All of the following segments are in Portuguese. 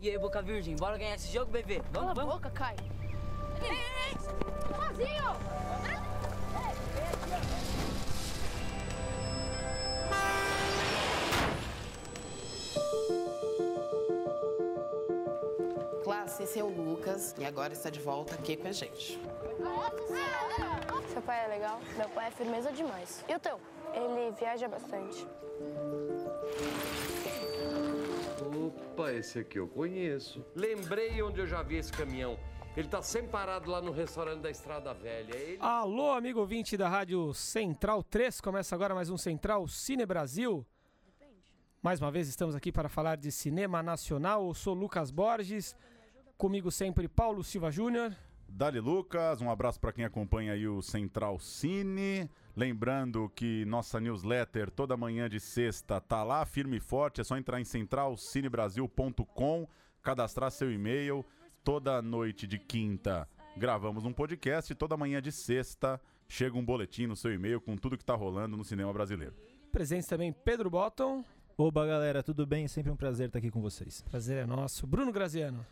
E aí, Boca Virgem, bora ganhar esse jogo, bebê? Cala Vamos, a vamos. boca, Kai. Ei, ei, ei! Vazio! Classe, esse é o Lucas e agora está de volta aqui com a gente. Seu pai é legal? Meu pai é firmeza demais. E o teu? Ele viaja bastante. Opa, esse aqui eu conheço. Lembrei onde eu já vi esse caminhão. Ele tá sempre parado lá no restaurante da Estrada Velha. Ele... Alô, amigo ouvinte da Rádio Central 3. Começa agora mais um Central Cine Brasil. Mais uma vez estamos aqui para falar de cinema nacional. Eu sou Lucas Borges. Comigo sempre Paulo Silva Júnior. Dali Lucas, um abraço para quem acompanha aí o Central Cine. Lembrando que nossa newsletter toda manhã de sexta tá lá, firme e forte. É só entrar em centralcinebrasil.com, cadastrar seu e-mail. Toda noite de quinta gravamos um podcast. e Toda manhã de sexta chega um boletim no seu e-mail com tudo que tá rolando no cinema brasileiro. Presentes também Pedro Botton. Oba, galera, tudo bem? Sempre um prazer estar aqui com vocês. Prazer é nosso. Bruno Graziano.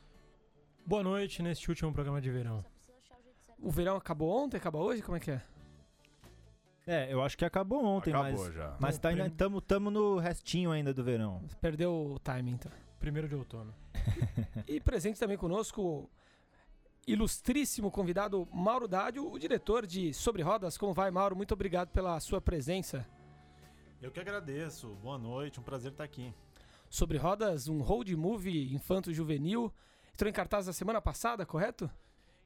Boa noite neste último programa de verão. O verão acabou ontem? Acaba hoje? Como é que é? É, eu acho que acabou ontem, Acabou mas, já. mas tá ainda, tamo, tamo no restinho ainda do verão. Perdeu o timing, então. Primeiro de outono. E presente também conosco ilustríssimo convidado Mauro Dádio, o diretor de Sobre Rodas. Como vai, Mauro? Muito obrigado pela sua presença. Eu que agradeço. Boa noite, um prazer estar aqui. Sobre Rodas, um road movie infanto-juvenil. Entrou em cartaz na semana passada, correto?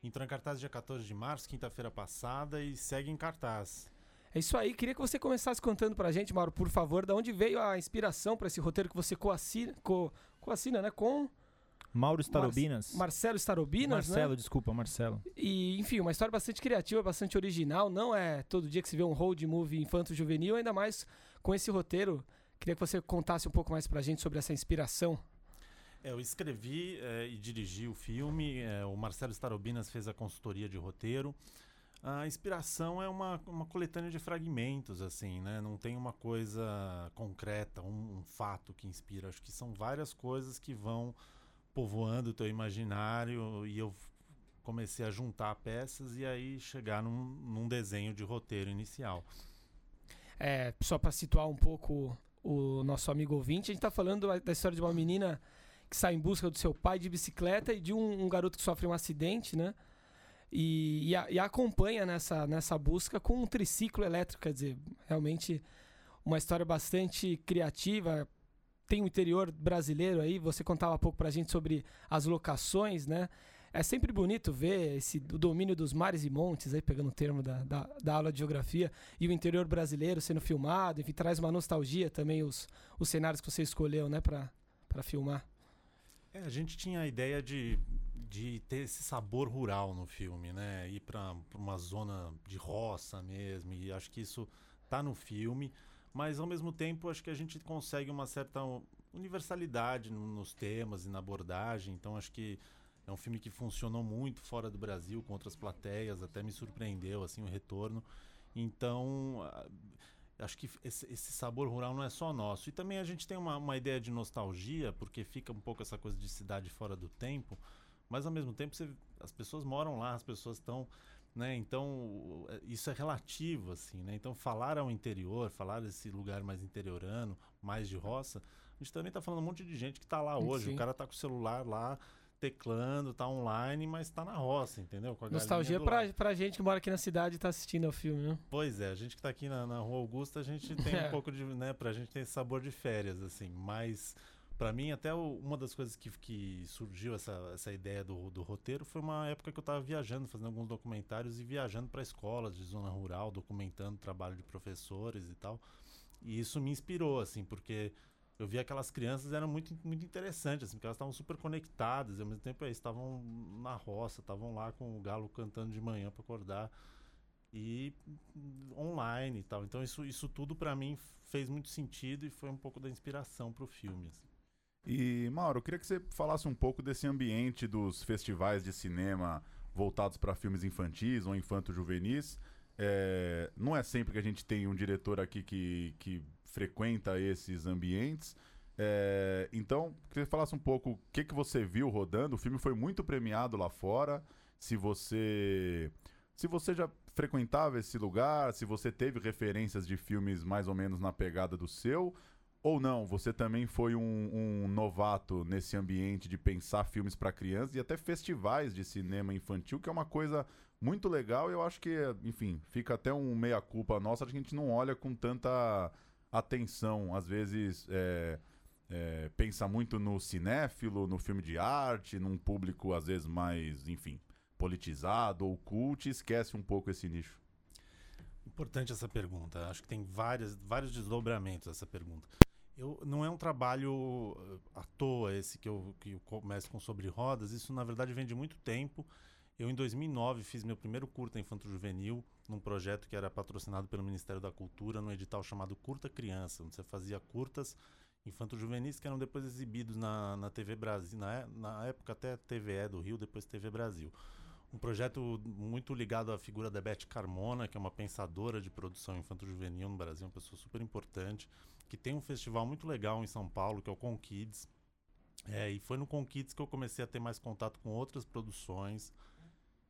Entrou em cartaz dia 14 de março, quinta-feira passada, e segue em cartaz. É isso aí. Queria que você começasse contando pra gente, Mauro, por favor, da onde veio a inspiração para esse roteiro que você coassina, co, coassina né? Com Mauro Starobinas. Marcelo Starobinas, Marcelo, né? desculpa, Marcelo. E, enfim, uma história bastante criativa, bastante original. Não é todo dia que se vê um road movie infanto-juvenil, ainda mais com esse roteiro. Queria que você contasse um pouco mais pra gente sobre essa inspiração. É, eu escrevi eh, e dirigi o filme, eh, o Marcelo Starobinas fez a consultoria de roteiro. A inspiração é uma, uma coletânea de fragmentos, assim, né? Não tem uma coisa concreta, um, um fato que inspira. Acho que são várias coisas que vão povoando o teu imaginário e eu comecei a juntar peças e aí chegar num, num desenho de roteiro inicial. É, só para situar um pouco o nosso amigo ouvinte, a gente tá falando da história de uma menina que sai em busca do seu pai de bicicleta e de um, um garoto que sofre um acidente, né? E, e, a, e acompanha nessa, nessa busca com um triciclo elétrico, quer dizer, realmente uma história bastante criativa. Tem o interior brasileiro aí, você contava há pouco pra gente sobre as locações, né? É sempre bonito ver esse, o domínio dos mares e montes, aí pegando o termo da, da, da aula de geografia, e o interior brasileiro sendo filmado, enfim, traz uma nostalgia também os, os cenários que você escolheu, né, pra filmar. É, a gente tinha a ideia de, de ter esse sabor rural no filme, né? Ir para uma zona de roça mesmo, e acho que isso tá no filme, mas ao mesmo tempo acho que a gente consegue uma certa universalidade no- nos temas e na abordagem, então acho que é um filme que funcionou muito fora do Brasil com outras plateias, até me surpreendeu assim o retorno. Então, acho que esse, esse sabor rural não é só nosso. E também a gente tem uma, uma ideia de nostalgia, porque fica um pouco essa coisa de cidade fora do tempo, mas ao mesmo tempo você- as pessoas moram lá, as pessoas estão. Né? Então, é- isso é relativo, assim, né? Então, falar ao interior, falar desse lugar mais interiorano, mais de roça, a gente também está falando um monte de gente que está lá hoje. Sim. O cara está com o celular lá, teclando, tá online, mas está na roça, entendeu? Nostalgia lado. pra, pra gente que mora aqui na cidade e tá assistindo ao filme, né? Pois é, a gente que tá aqui na, na Rua Augusta, a gente tem É. um pouco de, né, pra gente tem esse sabor de férias, assim, mas pra mim até o- uma das coisas que, que surgiu essa, essa ideia do, do roteiro foi uma época que eu tava viajando, fazendo alguns documentários e viajando para escolas de zona rural, documentando o trabalho de professores e tal, e isso me inspirou, assim, porque eu vi aquelas crianças eram muito, muito interessantes, assim, porque elas estavam super conectadas, e ao mesmo tempo eles estavam na roça, estavam lá com o galo cantando de manhã para acordar e online e tal. Então isso, isso tudo para mim fez muito sentido e foi um pouco da inspiração para o filme. assim. E, Mauro, eu queria que você falasse um pouco desse ambiente dos festivais de cinema voltados para filmes infantis ou infanto-juvenis. É, não é sempre que a gente tem um diretor aqui que, que frequenta esses ambientes. É, então, queria que falasse um pouco o que, que você viu rodando. O filme foi muito premiado lá fora. Se você. Se você já frequentava esse lugar, se você teve referências de filmes mais ou menos na pegada do seu, ou não, você também foi um, um novato nesse ambiente de pensar filmes para crianças e até festivais de cinema infantil, que é uma coisa muito legal. Eu acho que, enfim, fica até um meia-culpa nossa a gente não olha com tanta atenção. Às vezes. É, é, pensa muito no cinéfilo, no filme de arte, num público às vezes mais, enfim, politizado ou cult, e esquece um pouco esse nicho. Importante essa pergunta. Acho que tem várias, vários desdobramentos essa pergunta. Eu, não é um trabalho eh, à toa esse que eu, que eu começo com sobre rodas. Isso na verdade vem de muito tempo. Eu em 2009 fiz meu primeiro curta infanto juvenil num projeto que era patrocinado pelo Ministério da Cultura, num edital chamado Curta Criança, onde você fazia curtas infanto-juvenis que eram depois exibidos na, na TV Brasil, na, na época até TVE do Rio, depois TV Brasil. Um projeto muito ligado à figura da Beth Carmona, que é uma pensadora de produção infanto-juvenil no Brasil, uma pessoa super importante, que tem um festival muito legal em São Paulo, que é o Com Kids. É, e foi no Com Kids que eu comecei a ter mais contato com outras produções.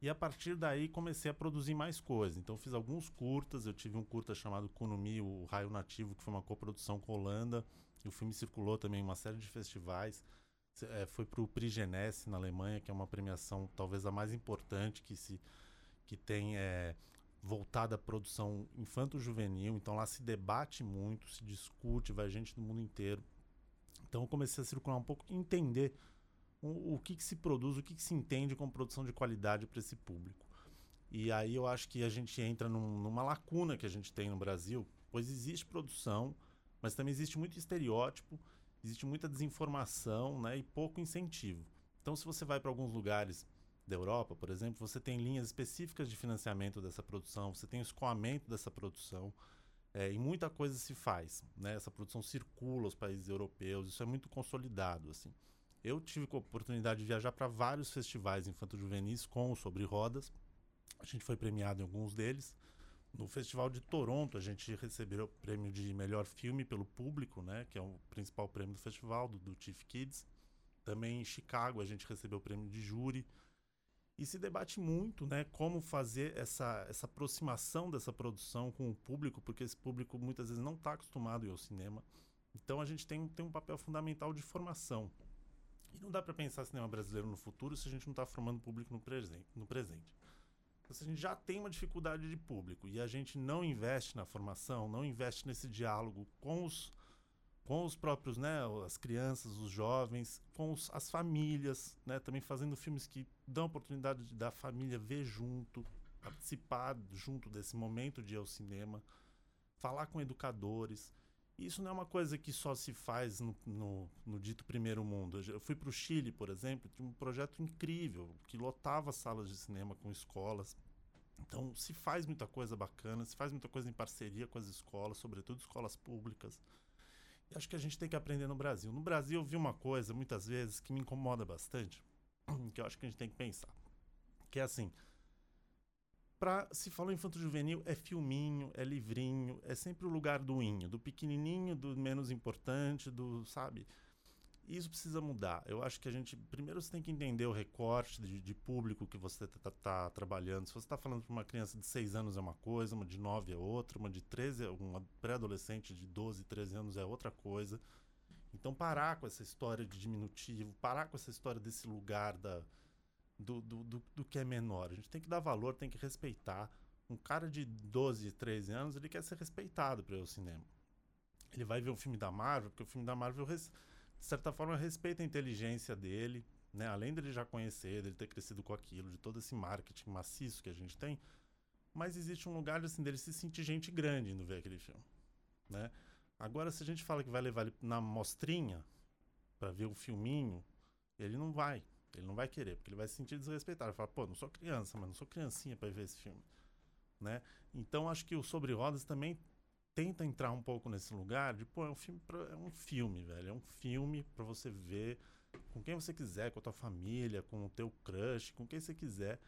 E a partir daí comecei a produzir mais coisas. Então fiz alguns curtas, eu tive um curta chamado Kunumi, o Raio Nativo, que foi uma coprodução com a Holanda, o filme circulou também em uma série de festivais. É, foi para o Prix Genesse, na Alemanha, que é uma premiação talvez a mais importante que, se, que tem é, voltada à produção infanto-juvenil. Então lá se debate muito, se discute, vai gente do mundo inteiro. Então eu comecei a circular um pouco, entender o, o que, que se produz, o que, que se entende como produção de qualidade para esse público. E aí eu acho que a gente entra num, numa lacuna que a gente tem no Brasil, pois existe produção, mas também existe muito estereótipo, existe muita desinformação né, e pouco incentivo. Então, se você vai para alguns lugares da Europa, por exemplo, você tem linhas específicas de financiamento dessa produção, você tem o escoamento dessa produção, é, e muita coisa se faz. Né? Essa produção circula aos países europeus, isso é muito consolidado. assim. Eu tive a oportunidade de viajar para vários festivais infanto-juvenis com o Sobre Rodas. A gente foi premiado em alguns deles. No Festival de Toronto, a gente recebeu o prêmio de melhor filme pelo público, né? Que é o principal prêmio do festival, do, do Chief Kids. Também em Chicago, a gente recebeu o prêmio de júri. E se debate muito, né? Como fazer essa, essa aproximação dessa produção com o público, porque esse público muitas vezes não está acostumado ao cinema. Então a gente tem, tem um papel fundamental de formação. E não dá para pensar cinema brasileiro no futuro se a gente não está formando público no presente. No presente. Então, se a gente já tem uma dificuldade de público e a gente não investe na formação, não investe nesse diálogo com os, com os próprios, né, as crianças, os jovens, com os, as famílias, né, também fazendo filmes que dão a oportunidade de, da família ver junto, participar junto desse momento de ir ao cinema, falar com educadores. Isso não é uma coisa que só se faz no, no, no dito primeiro mundo. Eu fui para o Chile, por exemplo, tinha um projeto incrível que lotava salas de cinema com escolas. Então, se faz muita coisa bacana, se faz muita coisa em parceria com as escolas, sobretudo escolas públicas. E acho que a gente tem que aprender no Brasil. No Brasil, eu vi uma coisa, muitas vezes, que me incomoda bastante, que eu acho que a gente tem que pensar. Que é assim, pra, se falou infanto juvenil, é filminho, é livrinho, é sempre o lugar do inho, do pequenininho, do menos importante, do, sabe? Isso precisa mudar. Eu acho que a gente, primeiro você tem que entender o recorte de, de público que você está tá, tá trabalhando. Se você está falando para uma criança de 6 anos é uma coisa, uma de 9 é outra, uma de 13, uma pré-adolescente de 12, 13 anos é outra coisa. Então parar com essa história de diminutivo, parar com essa história desse lugar da, do, do, do, do, que é menor. A gente tem que dar valor, tem que respeitar. Um cara de 12, 13 anos, ele quer ser respeitado para ao cinema. Ele vai ver um filme da Marvel, porque o filme da Marvel, de certa forma, respeita a inteligência dele, né? Além dele já conhecer, dele ter crescido com aquilo, de todo esse marketing maciço que a gente tem. Mas existe um lugar assim, dele se sentir gente grande indo ver aquele filme, né? Agora, se a gente fala que vai levar ele na mostrinha para ver o filminho, ele não vai. Ele não vai querer, porque ele vai se sentir desrespeitado. Ele fala, pô, não sou criança, mas não sou criancinha para ver esse filme. Né? Então acho que o Sobre Rodas também tenta entrar um pouco nesse lugar de, pô, é um filme, pra, é um filme, velho. É um filme para você ver com quem você quiser, com a tua família, com o teu crush, com quem você quiser.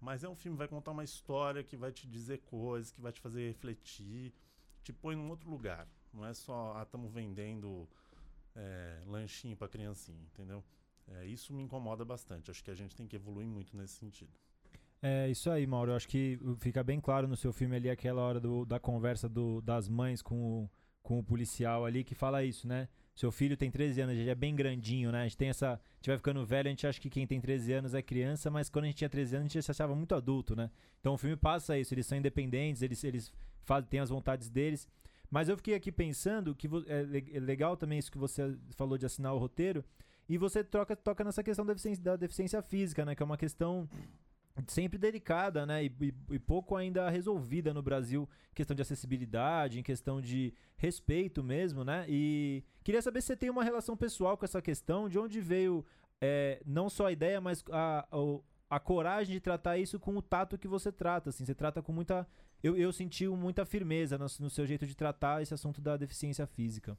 Mas é um filme vai contar uma história que vai te dizer coisas, que vai te fazer refletir, te põe num outro lugar. Não é só, ah, estamos vendendo é, lanchinho pra criancinha, entendeu? É, isso me incomoda bastante. Acho que a gente tem que evoluir muito nesse sentido. É isso aí, Mauro. Eu acho que fica bem claro no seu filme ali aquela hora do- da conversa do- das mães com o, com o policial ali que fala isso, né? Seu filho tem 13 anos, ele é bem grandinho, né? A gente tem essa. A gente vai ficando velho, a gente acha que quem tem 13 anos é criança, mas quando a gente tinha 13 anos, a gente se achava muito adulto, né? Então o filme passa isso, eles são independentes, eles, eles fazem, têm as vontades deles. Mas eu fiquei aqui pensando que é é legal também isso que você falou de assinar o roteiro. E você troca, toca nessa questão da deficiência, da deficiência física, né? Que é uma questão sempre delicada, né? E, e- e pouco ainda resolvida no Brasil, em questão de acessibilidade, em questão de respeito mesmo, né? E queria saber se você tem uma relação pessoal com essa questão, de onde veio é, não só a ideia, mas a, o- a coragem de tratar isso com o tato que você trata, assim, você trata com muita... Eu, eu senti muita firmeza no, no seu jeito de tratar esse assunto da deficiência física.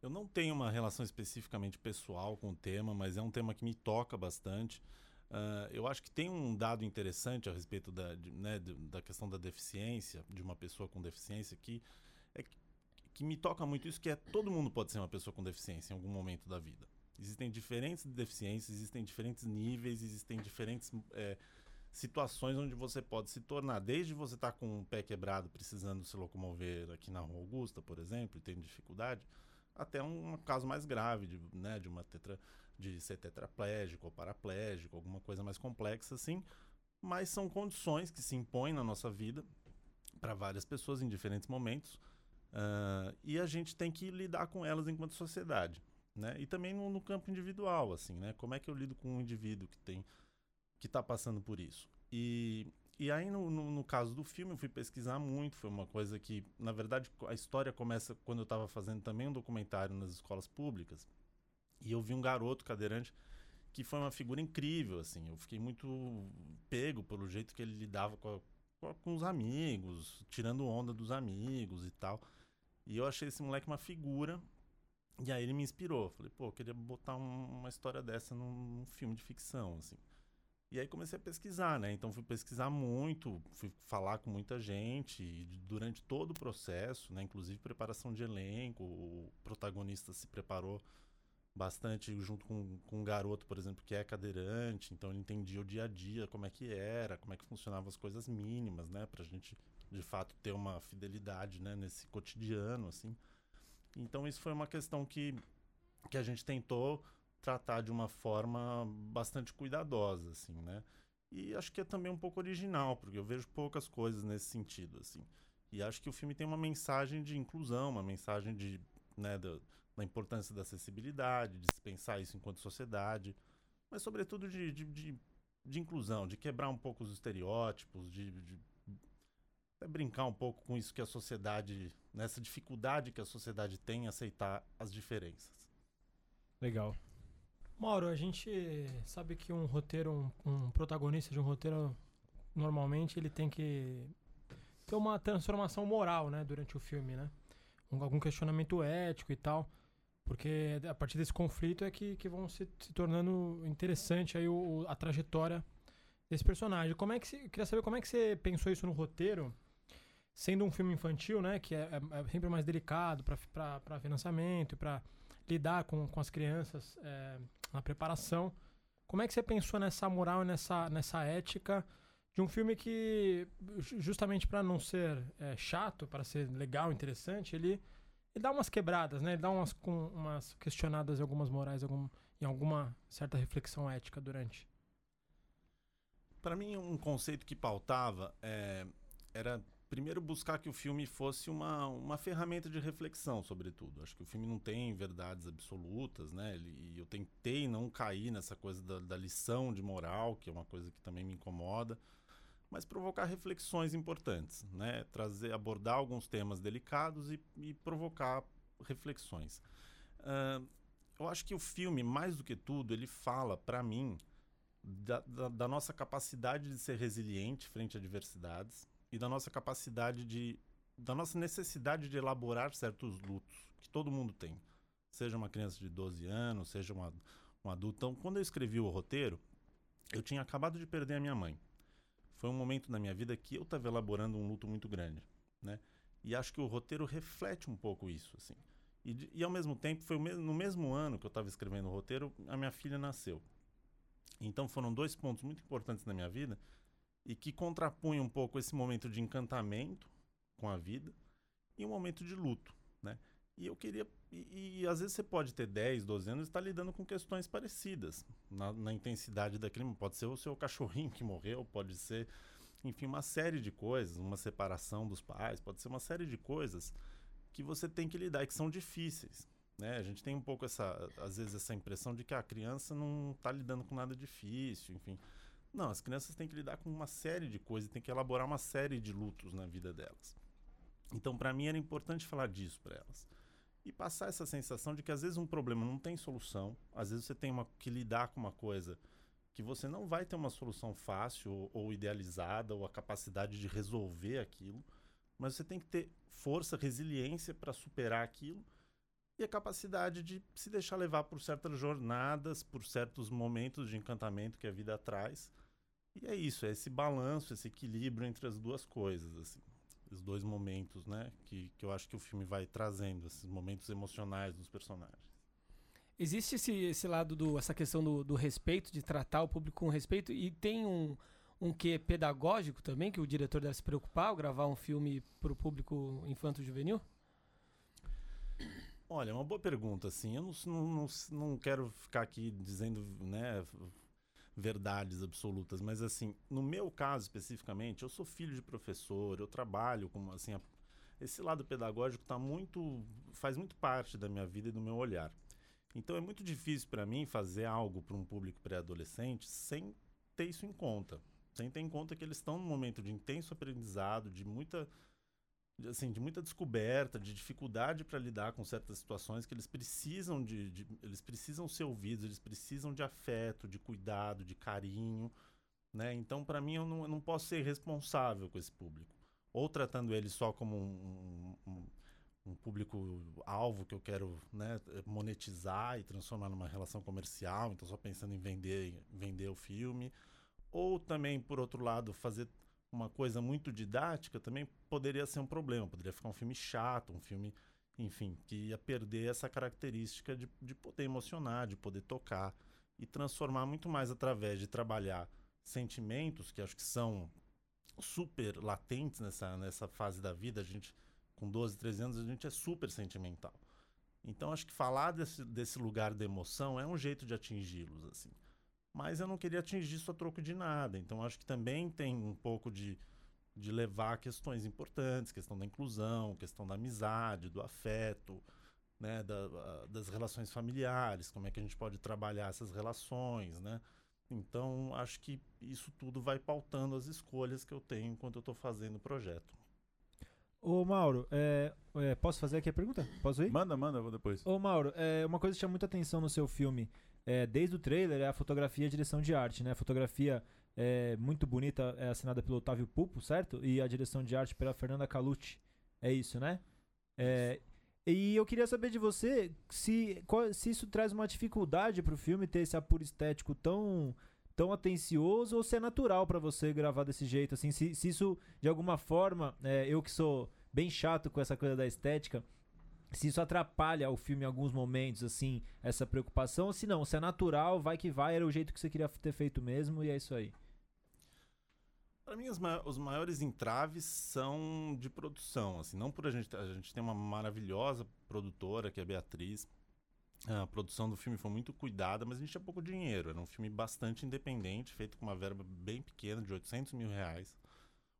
Eu não tenho uma relação especificamente pessoal com o tema, mas é um tema que me toca bastante. Ah, eu acho que tem um dado interessante a respeito da, de- né, da questão da deficiência, de uma pessoa com deficiência, que, é que, me toca muito isso, que é todo mundo pode ser uma pessoa com deficiência em algum momento da vida. Existem diferentes deficiências, existem diferentes níveis, existem diferentes eh, situações onde você pode se tornar. Desde você estar com um pé quebrado, precisando se locomover aqui na Rua Augusta, por exemplo, e tendo dificuldade, até um, caso mais grave de, né, de uma tetra, de ser tetraplégico ou paraplégico, alguma coisa mais complexa assim. Mas são condições que se impõem na nossa vida para várias pessoas em diferentes momentos. ah, e a gente tem que lidar com elas enquanto sociedade, né? E também no, no campo individual, assim, né? Como é que eu lido com um indivíduo que tem que está passando por isso? E, e aí no, no, no caso do filme eu fui pesquisar muito, foi uma coisa que, na verdade, a história começa quando eu estava fazendo também um documentário nas escolas públicas e eu vi um garoto cadeirante que foi uma figura incrível, assim. Eu fiquei muito pego pelo jeito que ele lidava com, a- com os amigos, tirando onda dos amigos e tal. E eu achei esse moleque uma figura. E aí ele me inspirou. Falei, pô, eu queria botar um- uma história dessa num, num filme de ficção, assim. E aí comecei a pesquisar, né? Então fui pesquisar muito, fui falar com muita gente e durante todo o processo, né? Inclusive preparação de elenco, o protagonista se preparou bastante junto com, com um garoto, por exemplo, que é cadeirante, então ele entendia o dia a dia, como é que era, como é que funcionavam as coisas mínimas, né? Pra gente, de fato, ter uma fidelidade, né? Nesse cotidiano, assim. Então isso foi uma questão que, que a gente tentou tratar de uma forma bastante cuidadosa, assim, né? E acho que é também um pouco original, porque eu vejo poucas coisas nesse sentido, assim. E acho que o filme tem uma mensagem de inclusão, uma mensagem de, né, da, da importância da acessibilidade, de se pensar isso enquanto sociedade, mas sobretudo de, de, de, de inclusão, de quebrar um pouco os estereótipos, de, de brincar um pouco com isso que a sociedade, nessa dificuldade que a sociedade tem em aceitar as diferenças. Legal. Mauro, a gente sabe que um roteiro, um, um protagonista de um roteiro, normalmente ele tem que ter uma transformação moral, né, durante o filme, né? Um- algum questionamento ético e tal. Porque a partir desse conflito é que, que vão se, se tornando interessante aí o, a trajetória desse personagem. Como é que se, queria saber como é que você pensou isso no roteiro, sendo um filme infantil, né, que é, é- é sempre mais delicado para financiamento e para lidar com, com as crianças é, na preparação. Como é que você pensou nessa moral nessa, nessa ética de um filme que, ju- justamente para não ser é, chato, para ser legal, interessante, ele, ele dá umas quebradas, né? Ele dá umas, com, umas questionadas em algumas morais, algum, em alguma certa reflexão ética durante. Para mim, um conceito que pautava é, era primeiro buscar que o filme fosse uma, uma ferramenta de reflexão, sobretudo. Acho que o filme não tem verdades absolutas, né? E eu tentei não cair nessa coisa da, da lição de moral, que é uma coisa que também me incomoda, mas provocar reflexões importantes, né? Trazer, abordar alguns temas delicados e, e provocar reflexões. Ah, eu acho que o filme, mais do que tudo, ele fala, para mim, da, da- da nossa capacidade de ser resiliente frente a adversidades e da nossa capacidade de. da nossa necessidade de elaborar certos lutos que todo mundo tem. Seja uma criança de 12 anos, seja uma, um adulto. Então, quando eu escrevi o roteiro, eu tinha acabado de perder a minha mãe. Foi um momento na minha vida que eu estava elaborando um luto muito grande, né? E acho que o roteiro reflete um pouco isso, assim. E, e ao mesmo tempo, foi no mesmo ano que eu estava escrevendo o roteiro, a minha filha nasceu. Então foram dois pontos muito importantes na minha vida e que contrapunham um pouco esse momento de encantamento com a vida e um momento de luto, né? E eu queria. E, e às vezes você pode ter 10, 12 anos e estar lidando com questões parecidas na, na intensidade daquele. Pode ser o seu cachorrinho que morreu, pode ser, enfim, uma série de coisas, uma separação dos pais, pode ser uma série de coisas que você tem que lidar e que são difíceis. Né? A gente tem um pouco essa, às vezes, essa impressão de que a criança não está lidando com nada difícil, enfim. Não, as crianças têm que lidar com uma série de coisas, têm que elaborar uma série de lutos na vida delas. Então, para mim, era importante falar disso para elas. E passar essa sensação de que às vezes um problema não tem solução, às vezes você tem uma, que lidar com uma coisa que você não vai ter uma solução fácil ou, ou idealizada ou a capacidade de resolver aquilo, mas você tem que ter força, resiliência para superar aquilo e a capacidade de se deixar levar por certas jornadas, por certos momentos de encantamento que a vida traz. E é isso, é esse balanço, esse equilíbrio entre as duas coisas, assim os dois momentos, né? Que, que eu acho que o filme vai trazendo, esses momentos emocionais dos personagens. Existe esse, esse lado do essa questão do, do respeito, de tratar o público com respeito, e tem um, um quê pedagógico também, que o diretor deve se preocupar ao gravar um filme para o público infanto-juvenil? Olha, uma boa pergunta, assim. Eu não, não, não, quero ficar aqui dizendo, né, verdades absolutas, mas assim, no meu caso especificamente, eu sou filho de professor, eu trabalho com assim, a, esse lado pedagógico tá muito faz muito parte da minha vida e do meu olhar. Então é muito difícil para mim fazer algo para um público pré-adolescente sem ter isso em conta, sem ter em conta que eles estão num momento de intenso aprendizado, de muita assim, de muita descoberta, de dificuldade para lidar com certas situações que eles precisam de, de, eles precisam ser ouvidos, eles precisam de afeto, de cuidado, de carinho, né? Então, para mim, eu não, eu não posso ser responsável com esse público, ou tratando ele só como um, um, um público alvo que eu quero né, monetizar e transformar numa relação comercial, então só pensando em vender, vender o filme, ou também, por outro lado, fazer uma coisa muito didática também poderia ser um problema. Poderia ficar um filme chato, um filme, enfim, que ia perder essa característica de, de poder emocionar, de poder tocar e transformar muito mais através de trabalhar sentimentos que acho que são super latentes nessa, nessa fase da vida. A gente, com 12, 13 anos, a gente é super sentimental. Então, acho que falar desse, desse lugar da emoção é um jeito de atingi-los, assim mas eu não queria atingir isso a troco de nada. Então acho que também tem um pouco de, de levar questões importantes, questão da inclusão, questão da amizade, do afeto, né, da, das relações familiares, como é que a gente pode trabalhar essas relações, né? Então acho que isso tudo vai pautando as escolhas que eu tenho enquanto eu estou fazendo o projeto. Ô Mauro, é, é, posso fazer aqui a pergunta? Posso ir? Manda, manda, vou depois. Ô Mauro, é, uma coisa que chama muita atenção no seu filme é, desde o trailer, é a fotografia e a direção de arte, né? A fotografia é muito bonita, é assinada pelo Otávio Pupo, certo? E a direção de arte pela Fernanda Calucci. É isso, né? É, e eu queria saber de você se, qual, se isso traz uma dificuldade pro filme ter esse apuro estético tão tão atencioso ou se é natural para você gravar desse jeito, assim, se, se isso de alguma forma, é, eu que sou bem chato com essa coisa da estética, se isso atrapalha o filme em alguns momentos, assim, essa preocupação, ou se não, se é natural, vai que vai, era o jeito que você queria ter feito mesmo, e é isso aí. Para mim, os, ma os, maiores entraves são de produção, assim, não por a gente, a gente tem uma maravilhosa produtora, que é a Beatriz, a produção do filme foi muito cuidada, mas a gente tinha pouco dinheiro, era um filme bastante independente, feito com uma verba bem pequena, de 800 mil reais,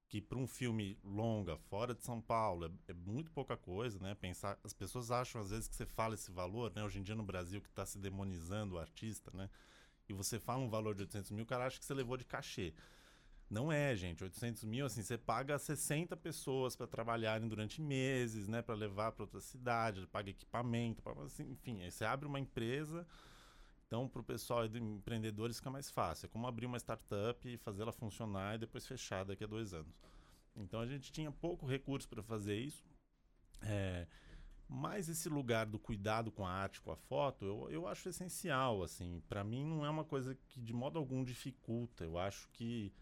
que para um filme longa, fora de São Paulo, é, é, muito pouca coisa, né? Pensar, as pessoas acham às vezes que você fala esse valor, né? Hoje em dia no Brasil que está se demonizando o artista, né? E você fala um valor de 800 mil, o cara acha que você levou de cachê. Não é, gente. 800 mil, assim, você paga 60 pessoas para trabalharem durante meses, né? Para levar para outra cidade, paga equipamento, paga, assim, enfim. Aí você abre uma empresa então, para o pessoal e empreendedores fica mais fácil. É como abrir uma startup e fazê-la funcionar e depois fechar daqui a dois anos. Então, a gente tinha pouco recurso para fazer isso. É, mas esse lugar do cuidado com a arte, com a foto, eu, eu acho essencial. assim Para mim, não é uma coisa que de modo algum dificulta. Eu acho que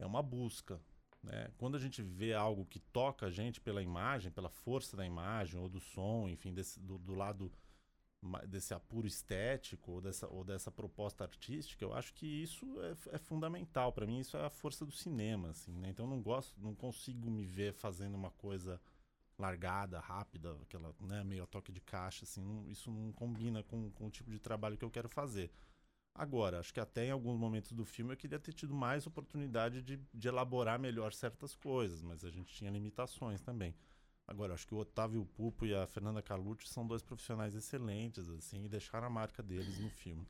é uma busca. né? Quando a gente vê algo que toca a gente pela imagem, pela força da imagem ou do som, enfim, desse, do, do lado desse apuro estético ou dessa, ou dessa proposta artística, eu acho que isso é, é fundamental. Para mim, isso é a força do cinema, assim, né? Então, eu não gosto, não consigo me ver fazendo uma coisa largada, rápida, aquela, né, meio a toque de caixa, assim, não- isso não combina com, com o tipo de trabalho que eu quero fazer. Agora, acho que até em alguns momentos do filme eu queria ter tido mais oportunidade de, de elaborar melhor certas coisas, mas a gente tinha limitações também. Agora, acho que o Otávio Pupo e a Fernanda Calucci são dois profissionais excelentes, assim, e deixaram a marca deles no filme.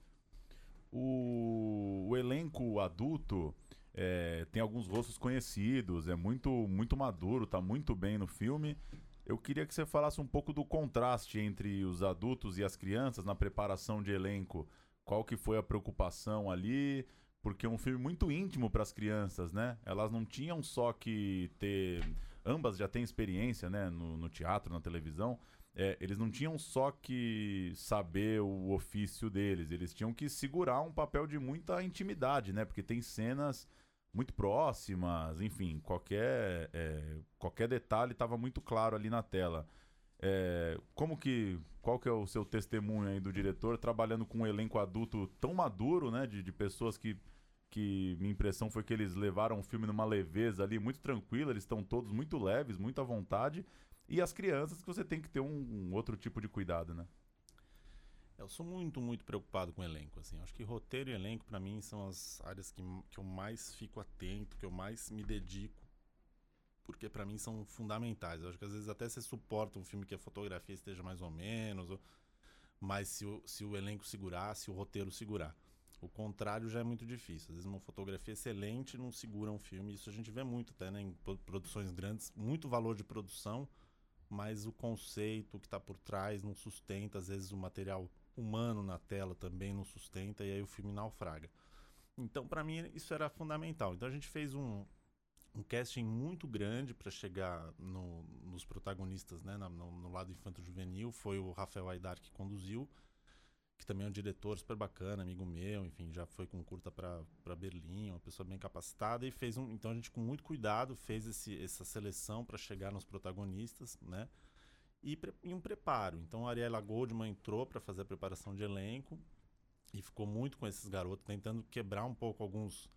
O, o elenco adulto é, tem alguns rostos conhecidos, é muito, muito maduro, tá muito bem no filme. Eu queria que você falasse um pouco do contraste entre os adultos e as crianças na preparação de elenco. Qual que foi a preocupação ali? Porque é um filme muito íntimo para as crianças, né? Elas não tinham só que ter. Ambas já têm experiência, né? No, no teatro, na televisão. É, eles não tinham só que saber o ofício deles, eles tinham que segurar um papel de muita intimidade, né? Porque tem cenas muito próximas, enfim, qualquer, é, qualquer detalhe estava muito claro ali na tela. É, como que. Qual que é o seu testemunho aí do diretor trabalhando com um elenco adulto tão maduro, né? De, de pessoas que. Que minha impressão foi que eles levaram o filme numa leveza ali, muito tranquila, eles estão todos muito leves, muito à vontade. E as crianças que você tem que ter um, um outro tipo de cuidado, né? Eu sou muito, muito preocupado com o elenco, assim. Acho que roteiro e elenco, para mim, são as áreas que, que eu mais fico atento, que eu mais me dedico, porque para mim são fundamentais. Eu acho que às vezes até você suporta um filme que a fotografia esteja mais ou menos, ou- mas se o, se o elenco segurar, se o roteiro segurar. O contrário já é muito difícil. Às vezes uma fotografia excelente não segura um filme. Isso a gente vê muito até né, em pro- produções grandes, muito valor de produção, mas o conceito que está por trás não sustenta. Às vezes o material humano na tela também não sustenta e aí o filme naufraga. Então, para mim, isso era fundamental. Então, a gente fez um, um casting muito grande para chegar no- nos protagonistas, né, no, no lado infanto-juvenil. Foi o Rafael Aidar que conduziu, que também é um diretor super bacana, amigo meu, enfim, já foi com curta para Berlim, uma pessoa bem capacitada e fez um, então a gente com muito cuidado fez esse, essa seleção para chegar nos protagonistas, né? E, pre- e um preparo. Então a Ariela Goldman entrou para fazer a preparação de elenco e ficou muito com esses garotos, tentando quebrar um pouco alguns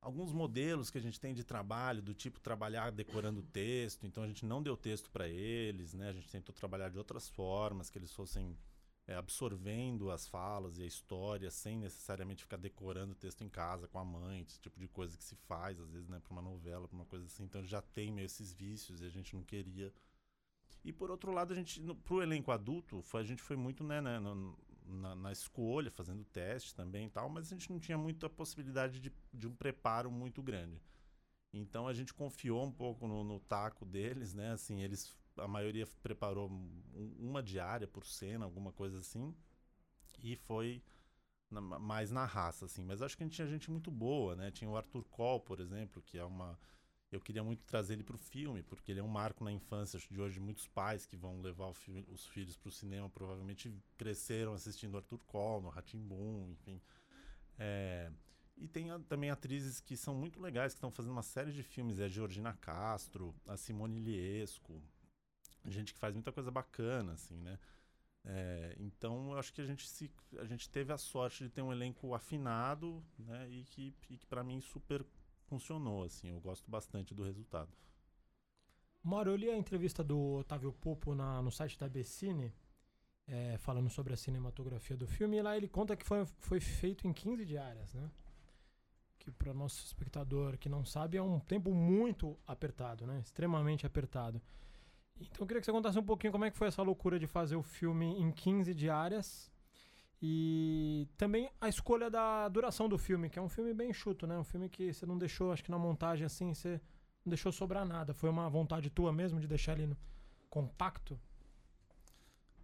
alguns modelos que a gente tem de trabalho, do tipo trabalhar decorando texto. Então a gente não deu texto para eles, né? A gente tentou trabalhar de outras formas, que eles fossem é, absorvendo as falas e a história sem necessariamente ficar decorando o texto em casa com a mãe, esse tipo de coisa que se faz às vezes, né, para uma novela, para uma coisa assim. Então já tem meio esses vícios e a gente não queria. E por outro lado, a gente no, pro elenco adulto, foi, a gente foi muito, né, né, no- na, na escolha, fazendo teste também e tal, mas a gente não tinha muita possibilidade de, de um preparo muito grande. Então a gente confiou um pouco no, no taco deles, né? Assim, eles a maioria preparou um- uma diária por cena, alguma coisa assim, e foi na- mais na raça, assim. Mas acho que a gente tinha gente muito boa, né? Tinha o Arthur Koll, por exemplo, que é uma eu queria muito trazer ele para o filme, porque ele é um marco na infância de hoje. Muitos pais que vão levar filme- os filhos para o cinema provavelmente cresceram assistindo Arthur Koll, no Ratimbun, enfim. É, e tem a- também atrizes que são muito legais, que estão fazendo uma série de filmes. É a Georgina Castro, a Simone Liesco, gente que faz muita coisa bacana, assim, né? É, então, eu acho que a gente, se, a gente teve a sorte de ter um elenco afinado, né? E que, e que para mim super funcionou, assim. Eu gosto bastante do resultado. Mauro, eu li a entrevista do Otávio Popo na- no site da Bessine, é, falando sobre a cinematografia do filme, e lá ele conta que foi, foi feito em 15 diárias, né? Que para nosso espectador que não sabe é um tempo muito apertado, né? Extremamente apertado. Então eu queria que você contasse um pouquinho como é que foi essa loucura de fazer o filme em 15 diárias e também a escolha da duração do filme, que é um filme bem enxuto, né? Um filme que você não deixou, acho que na montagem assim, você não deixou sobrar nada. Foi uma vontade tua mesmo de deixar ele no compacto?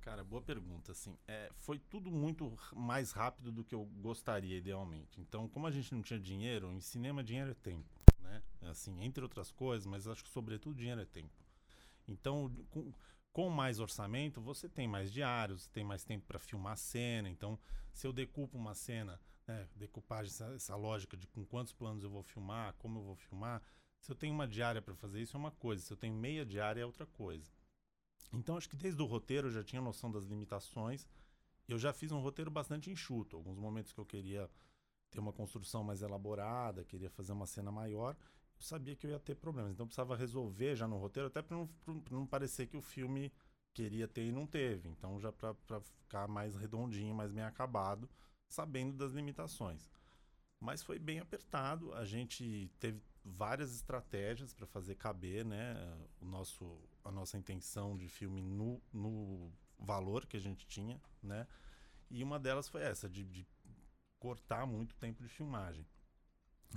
Cara, boa pergunta. Assim, é, foi tudo muito mais rápido do que eu gostaria, idealmente. Então, como a gente não tinha dinheiro, em cinema dinheiro é tempo, né? Assim, entre outras coisas, mas acho que sobretudo dinheiro é tempo. Então, com, com mais orçamento, você tem mais diários, tem mais tempo para filmar a cena. Então, se eu decupo uma cena, né, decupagem, essa, essa lógica de com quantos planos eu vou filmar, como eu vou filmar, Se eu tenho uma diária para fazer isso é uma coisa, se eu tenho meia diária é outra coisa. Então acho que desde o roteiro eu já tinha noção das limitações. Eu já fiz um roteiro bastante enxuto. Alguns momentos que eu queria ter uma construção mais elaborada, queria fazer uma cena maior, sabia que eu ia ter problemas. Então precisava resolver já no roteiro, até para não, não parecer que o filme queria ter e não teve. Então já para ficar mais redondinho, mais bem acabado, sabendo das limitações. Mas foi bem apertado. A gente teve várias estratégias para fazer caber, né, o nosso a nossa intenção de filme no, no valor que a gente tinha, né? E uma delas foi essa de, de cortar muito tempo de filmagem.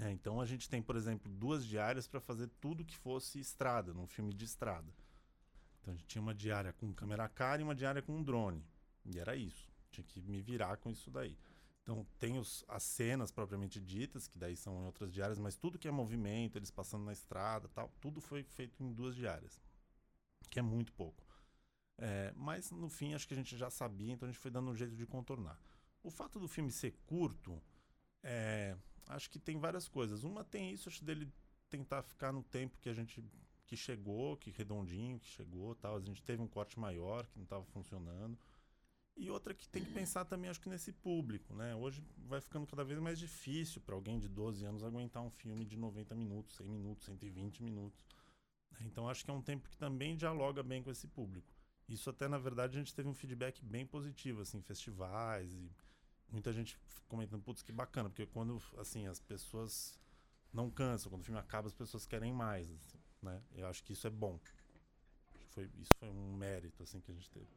É, então a gente tem, por exemplo, duas diárias para fazer tudo que fosse estrada, num filme de estrada. Então a gente tinha uma diária com câmera cara e uma diária com um drone. E era isso. Tinha que me virar com isso daí. Então tem os, as cenas propriamente ditas, que daí são em outras diárias, mas tudo que é movimento, eles passando na estrada tal, tudo foi feito em duas diárias. Que é muito pouco. É, mas no fim acho que a gente já sabia, então a gente foi dando um jeito de contornar. O fato do filme ser curto, é, acho que tem várias coisas. Uma tem isso, acho dele tentar ficar no tempo que a gente que chegou, que redondinho que chegou, tal. A gente teve um corte maior que não estava funcionando. E outra que tem que pensar também, acho que nesse público, né? Hoje vai ficando cada vez mais difícil para alguém de 12 anos aguentar um filme de 90 minutos, 100 minutos, 120 minutos. Então acho que é um tempo que também dialoga bem com esse público. Isso até, na verdade, a gente teve um feedback bem positivo, assim, festivais e muita gente comentando, putz, que bacana, porque quando, assim, as pessoas não cansam, quando o filme acaba, as pessoas querem mais, assim, né? Eu acho que isso é bom. Foi, isso foi um mérito, assim, que a gente teve.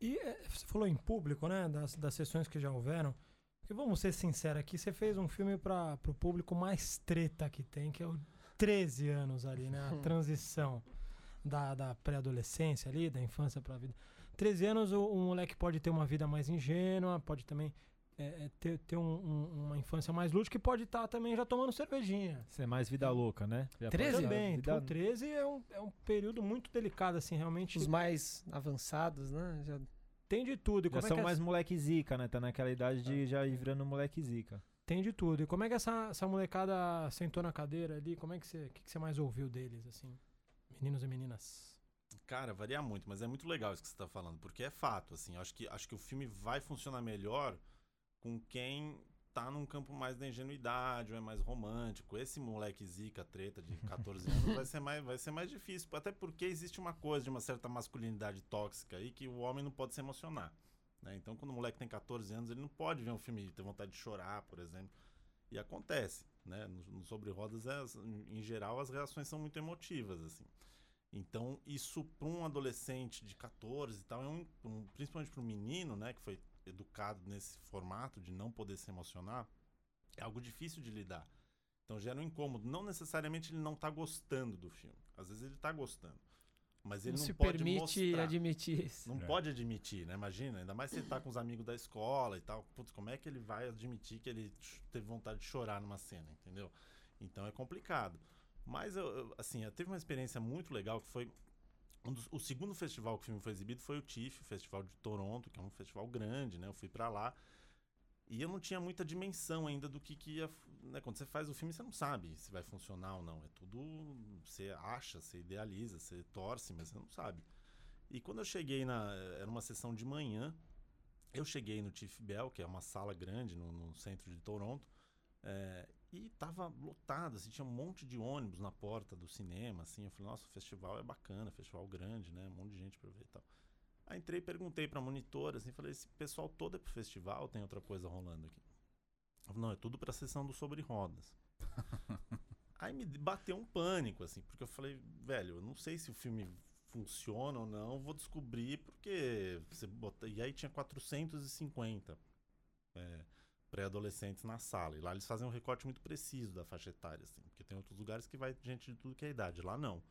E é, você falou em público, né? Das, das sessões que já houveram. Porque vamos ser sinceros aqui, você fez um filme para o público mais treta que tem, que é o 13 anos ali, né? A transição da, da pré-adolescência ali, da infância para a vida. 13 anos o, o, moleque pode ter uma vida mais ingênua, pode também é, é, ter, ter um, um, uma infância mais lúdica e pode estar tá também já tomando cervejinha. Ser mais vida louca, né? Já 13? Também. Vida... Então, 13 é um, é um período muito delicado, assim, realmente. Os mais avançados, né? Já tem de tudo. E já como são é mais moleque zica, né? Tá naquela idade de já ir virando moleque zica. Tem de tudo. E como é que essa, essa molecada sentou na cadeira ali? Como é que você, que, que você mais ouviu deles, assim? Meninos e meninas. Cara, varia muito, mas é muito legal isso que você está falando, porque é fato, assim. Acho que, acho que o filme vai funcionar melhor com quem tá num campo mais da ingenuidade, ou é mais romântico. Esse moleque zica, treta de 14 anos, vai ser, mais, vai ser mais difícil. Até porque existe uma coisa de uma certa masculinidade tóxica aí que o homem não pode se emocionar. Né? Então, quando o moleque tem 14 anos, ele não pode ver um filme e ter vontade de chorar, por exemplo. E acontece, né? No, no Sobre Rodas, é, em geral, as reações são muito emotivas, assim. Então, isso para um adolescente de 14 e tal, é um, um principalmente para um menino, né, que foi educado nesse formato de não poder se emocionar, é algo difícil de lidar. Então gera um incômodo. Não necessariamente ele não está gostando do filme. Às vezes ele está gostando. Mas ele não, não se pode permite mostrar. admitir isso. Não é. pode admitir, né? Imagina, ainda mais se ele tá com os amigos da escola e tal. Putz, como é que ele vai admitir que ele teve vontade de chorar numa cena, entendeu? Então é complicado. Mas, eu, assim, eu teve uma experiência muito legal que foi um dos, o segundo festival que o filme foi exibido foi o TIFF, Festival de Toronto, que é um festival grande, né? Eu fui para lá e eu não tinha muita dimensão ainda do que, que ia. Né? Quando você faz o filme, você não sabe se vai funcionar ou não. É tudo. Você acha, você idealiza, você torce, mas você não sabe. E quando eu cheguei na. Era uma sessão de manhã. Eu cheguei no TIFF Bell, que é uma sala grande no, no centro de Toronto. É, e tava lotado, assim, tinha um monte de ônibus na porta do cinema, assim. Eu falei, nossa, o festival é bacana, festival grande, né? Um monte de gente para ver e tal. Aí entrei e perguntei pra monitora, assim, falei, esse pessoal todo é pro festival tem outra coisa rolando aqui? Não, é tudo pra sessão do Sobre Rodas. Aí me bateu um pânico, assim, porque eu falei, velho, eu não sei se o filme funciona ou não, vou descobrir porque você bota... E aí tinha 450 é, pré-adolescentes na sala. E lá eles fazem um recorte muito preciso da faixa etária, assim. Porque tem outros lugares que vai gente de tudo que é idade. Lá não.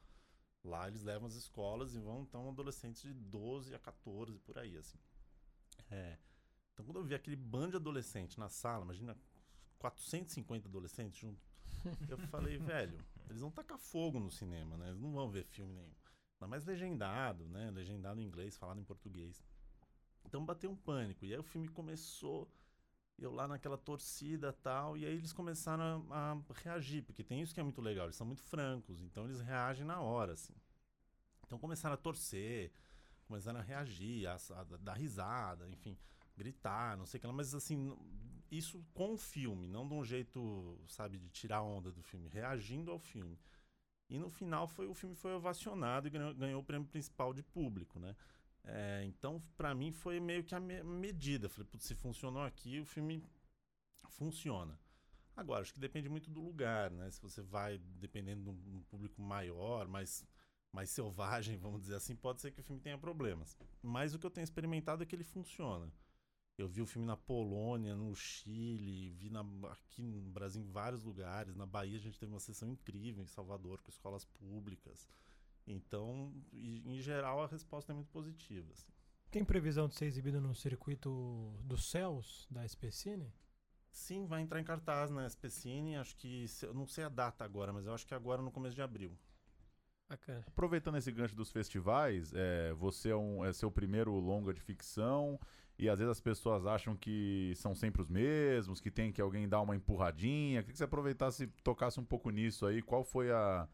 Lá eles levam as escolas e vão, então, adolescentes de 12 a 14, por aí, assim. É. Então, quando eu vi aquele bando de adolescente na sala, imagina 450 adolescentes junto, eu falei, velho, eles vão tacar fogo no cinema, né? Eles não vão ver filme nenhum. Ainda mais legendado, né? Legendado em inglês, falado em português. Então bateu um pânico. E aí o filme começou Eu lá naquela torcida tal, e aí eles começaram a, a reagir, porque tem isso que é muito legal, eles são muito francos, então eles reagem na hora, assim. Então começaram a torcer, começaram a reagir, a, a dar risada, enfim, gritar, não sei o que lá, mas assim, isso com o filme, não de um jeito, sabe, de tirar onda do filme, reagindo ao filme. E no final foi o filme foi ovacionado e ganhou, ganhou o prêmio principal de público, né? É, então, pra mim, foi meio que a me- medida. Falei, se funcionou aqui, o filme funciona. Agora, acho que depende muito do lugar, né? Se você vai, dependendo de um um público maior, mais, mais selvagem, vamos dizer assim, pode ser que o filme tenha problemas. Mas o que eu tenho experimentado é que ele funciona. Eu vi o filme na Polônia, no Chile, vi na, aqui no Brasil em vários lugares. Na Bahia a gente teve uma sessão incrível em Salvador com escolas públicas. Então, em geral, a resposta é muito positiva. assim. Tem previsão de ser exibido no circuito dos céus da SPCine? Sim, vai entrar em cartaz na SPCine, acho que, eu não sei a data agora, mas eu acho que agora no começo de abril. Bacana. Aproveitando esse gancho dos festivais, é, você é, um, é seu primeiro longa de ficção e às vezes as pessoas acham que são sempre os mesmos, que tem que alguém dar uma empurradinha. Queria que você aproveitasse e tocasse um pouco nisso aí. Qual foi o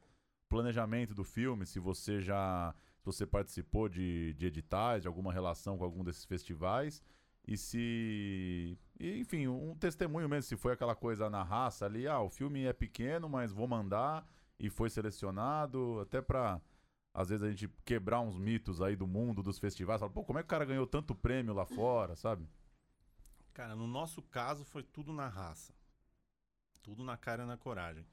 planejamento do filme? Se você já se você participou de, de editais, de alguma relação com algum desses festivais e se e, enfim um testemunho mesmo se foi aquela coisa na raça ali ah o filme é pequeno mas vou mandar e foi selecionado, até pra às vezes a gente quebrar uns mitos aí do mundo dos festivais. Fala, pô, como é que o cara ganhou tanto prêmio lá fora, sabe? Cara, no nosso caso foi tudo na raça. Tudo na cara e na coragem.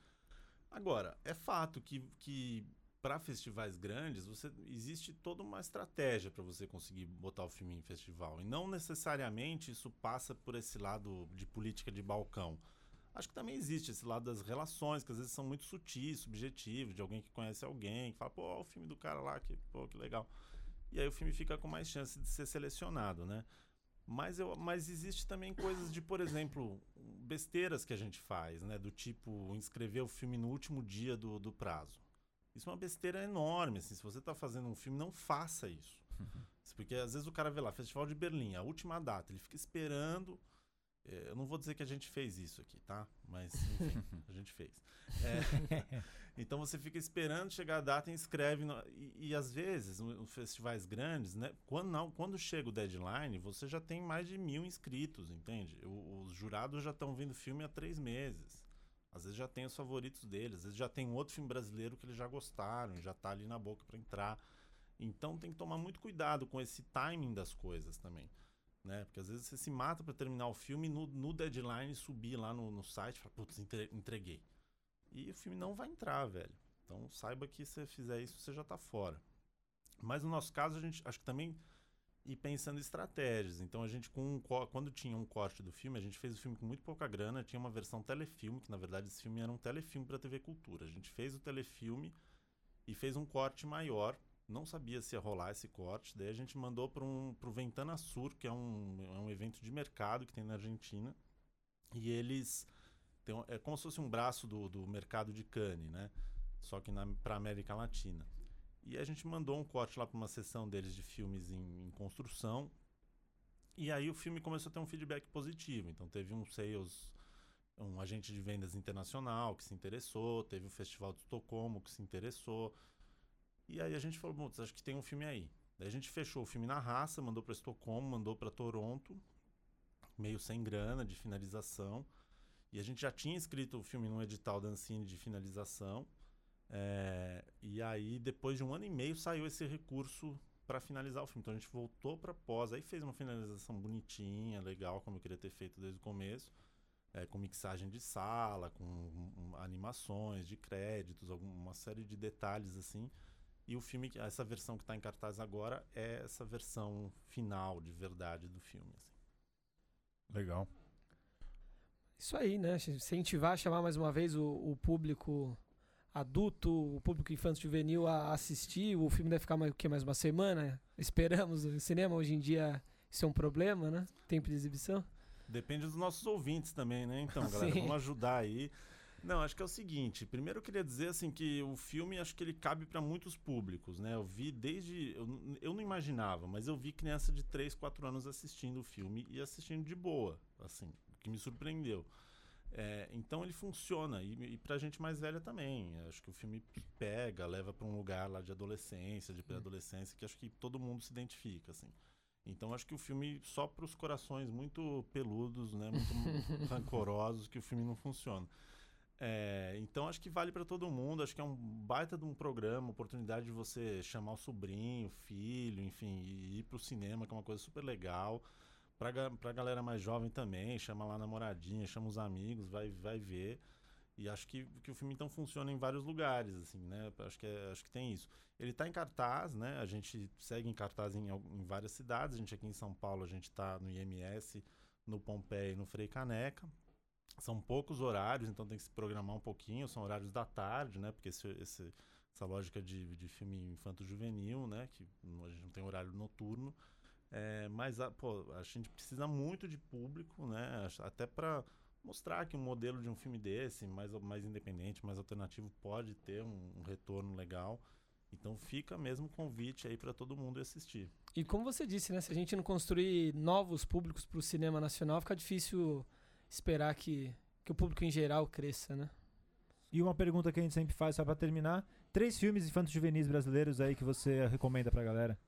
Agora, é fato que, que para festivais grandes, você existe toda uma estratégia para você conseguir botar o filme em festival. E não necessariamente isso passa por esse lado de política de balcão. Acho que também existe esse lado das relações, que às vezes são muito sutis, subjetivos, de alguém que conhece alguém, que fala, pô, o filme do cara lá, que, pô, que legal. E aí o filme fica com mais chance de ser selecionado, né? Mas, eu, mas existe também coisas de, por exemplo, besteiras que a gente faz, né? Do tipo, inscrever o filme no último dia do, do prazo. Isso é uma besteira enorme, assim. Se você está fazendo um filme, não faça isso. Porque às vezes o cara vê lá, Festival de Berlim, a última data, ele fica esperando. É, eu não vou dizer que a gente fez isso aqui, tá? Mas, enfim, a gente fez. É, então você fica esperando chegar a data e inscreve. no- e, e às vezes, no- nos festivais grandes, né? Quando, não, quando chega o deadline, você já tem mais de mil inscritos, entende? O- os jurados já estão vendo filme há três meses. Às vezes já tem os favoritos deles, às vezes já tem um outro filme brasileiro que eles já gostaram, já tá ali na boca para entrar. Então tem que tomar muito cuidado com esse timing das coisas também. Né? Porque às vezes você se mata para terminar o filme e no, no deadline subir lá no, no site e falar, putz, entre- entreguei. E o filme não vai entrar, velho. Então saiba que se você fizer isso, você já tá fora. Mas no nosso caso, a gente acho que também ir pensando em estratégias. Então a gente, com um quando tinha um corte do filme, a gente fez o filme com muito pouca grana, tinha uma versão telefilme, que na verdade esse filme era um telefilme para TV Cultura. A gente fez o telefilme e fez um corte maior. Não sabia se ia rolar esse corte, daí a gente mandou para um, o Ventana Sur, que é um, é um evento de mercado que tem na Argentina. E eles. Tem, é como se fosse um braço do, do mercado de Cannes, né? Só que para América Latina. E a gente mandou um corte lá para uma sessão deles de filmes em, em construção. E aí o filme começou a ter um feedback positivo. Então teve um sales, um agente de vendas internacional que se interessou, teve o Festival de Estocolmo que se interessou. E aí a gente falou, putz, acho que tem um filme aí. Daí a gente fechou o filme na raça, mandou para Estocolmo, mandou para Toronto, meio sem grana de finalização. E a gente já tinha escrito o filme num edital da Ancine de finalização. É, e aí, depois de um ano e meio, saiu esse recurso para finalizar o filme. Então a gente voltou para pós, aí fez uma finalização bonitinha, legal, como eu queria ter feito desde o começo, é, com mixagem de sala, com um, animações de créditos, alguma série de detalhes assim. E o filme, essa versão que está em cartaz agora é essa versão final de verdade do filme. assim. Legal. Isso aí, né? Incentivar, chamar mais uma vez o, o público adulto, o público infanto juvenil a assistir. O filme deve ficar mais, o quê? mais uma semana? Esperamos. O cinema hoje em dia isso é um problema, né? Tempo de exibição. Depende dos nossos ouvintes também, né? Então, galera, Sim. vamos ajudar aí. Não, acho que é o seguinte. Primeiro eu queria dizer assim que o filme acho que ele cabe para muitos públicos, né? Eu vi desde eu, eu não imaginava, mas eu vi criança de 3, 4 anos assistindo o filme e assistindo de boa, assim. que me surpreendeu. É, então ele funciona, e, e pra gente mais velha também. Acho que o filme pega, leva para um lugar lá de adolescência, de pré-adolescência, que acho que todo mundo se identifica, assim. Então acho que o filme, só para os corações muito peludos, né, muito rancorosos, que o filme não funciona. É, então acho que vale para todo mundo, acho que é um baita de um programa, oportunidade de você chamar o sobrinho, o filho, enfim, e ir pro cinema, que é uma coisa super legal. Pra, ga- pra galera mais jovem também, chama lá a namoradinha, chama os amigos, vai, vai ver. E acho que, que o filme então funciona em vários lugares, assim, né? Acho que, é- acho que tem isso. Ele tá em cartaz, né? A gente segue em cartaz em, em várias cidades. A gente aqui em São Paulo, a gente tá no IMS, no Pompeia e no Frei Caneca. São poucos horários, então tem que se programar um pouquinho. São horários da tarde, né? Porque esse, esse- essa lógica de, de filme infanto-juvenil, né? Que a gente não tem horário noturno. É, mas a, pô, a gente precisa muito de público, né? Até para mostrar que um modelo de um filme desse, mais, mais independente, mais alternativo, pode ter um, um retorno legal. Então fica mesmo o convite aí para todo mundo assistir. E como você disse, né? Se a gente não construir novos públicos pro cinema nacional, fica difícil esperar que, que o público em geral cresça, né? E uma pergunta que a gente sempre faz, só pra terminar. Três filmes infantos juvenis brasileiros aí que você recomenda pra galera.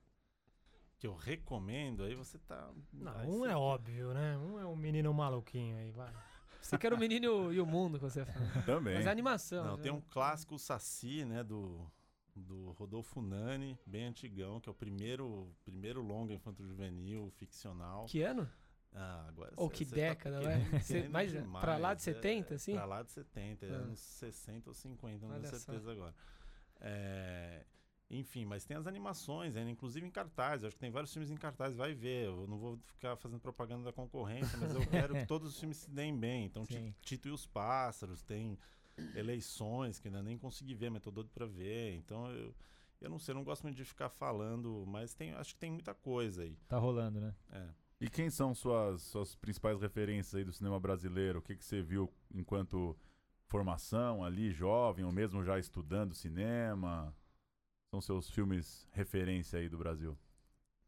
Que eu recomendo, aí você tá. Não, um você- é óbvio, né? Um é um menino maluquinho aí, vai. Você quer o menino e o mundo, que você fala. Também. Mas é animação. Não, já. tem um clássico Saci, né, do, do Rodolfo Nani, bem antigão, que é o primeiro, primeiro longa infanto-juvenil, ficcional. Que ano? Ah, agora Ou que cê década, tá Cê- querendo mais demais, pra lá de é, 70, assim? Pra lá de 70, é Ah. anos 60 ou 50, não tenho Olha só. certeza agora. É, enfim, mas tem as animações ainda, inclusive em cartaz. Eu acho que tem vários filmes em cartaz, vai ver. Eu não vou ficar fazendo propaganda da concorrência, mas eu quero que todos os filmes se deem bem. Então. Tito e os Pássaros, tem eleições que ainda nem consegui ver, mas tô doido pra ver. Então, eu, eu não sei, eu não gosto muito de ficar falando, mas tem, acho que tem muita coisa aí. Tá rolando, né? É. E quem são suas, suas principais referências aí do cinema brasileiro? O que, que você viu enquanto formação ali, jovem, ou mesmo já estudando cinema? São seus filmes referência aí do Brasil?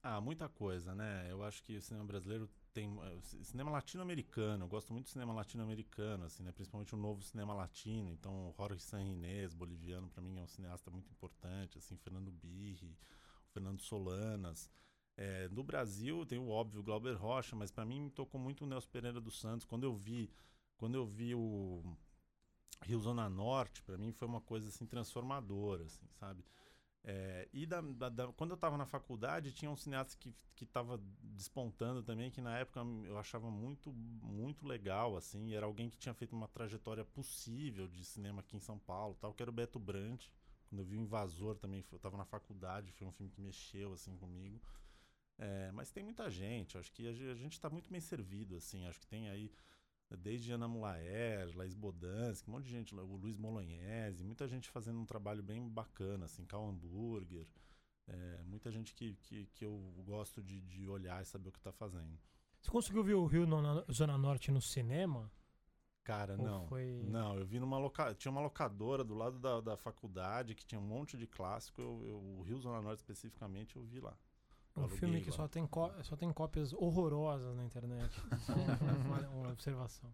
Ah, muita coisa, né? Eu acho que o cinema brasileiro tem. eh, Cinema latino-americano, eu gosto muito do cinema latino-americano, assim, né? Principalmente o novo cinema latino. Então, Jorge Sanrinés, boliviano, para mim é um cineasta muito importante, assim, Fernando Birri, Fernando Solanas. Eh, no Brasil tem o óbvio Glauber Rocha, mas para mim me tocou muito o Nelson Pereira dos Santos. Quando eu vi, quando eu vi o Rio Zona Norte, para mim foi uma coisa assim transformadora, assim, sabe? É, e da- da- da- quando eu estava na faculdade, tinha um cineasta que estava despontando também, que na época eu achava muito, muito legal, assim. Era alguém que tinha feito uma trajetória possível de cinema aqui em São Paulo, tal, que era o Beto Brandt. Quando eu vi o Invasor também, eu estava na faculdade, foi um filme que mexeu, assim, comigo. É, mas tem muita gente, acho que a ge- a gente está muito bem servido, assim. Acho que tem aí desde Ana Mulaer, Laís Bodansky, um monte de gente, o Luiz Bolognese, muita gente fazendo um trabalho bem bacana, assim, Cal Hamburger, é, muita gente que, que, que eu gosto de, de olhar e saber o que tá fazendo. Você conseguiu ver o Rio no- Zona Norte no cinema? Cara, Ou não. foi- Não, eu vi numa loca... tinha uma locadora do lado da, da faculdade que tinha um monte de clássico, eu, eu- o Rio Zona Norte especificamente eu vi lá. Um aluguei filme que lá. só tem, só tem cópias horrorosas na internet. Só uma, uma observação.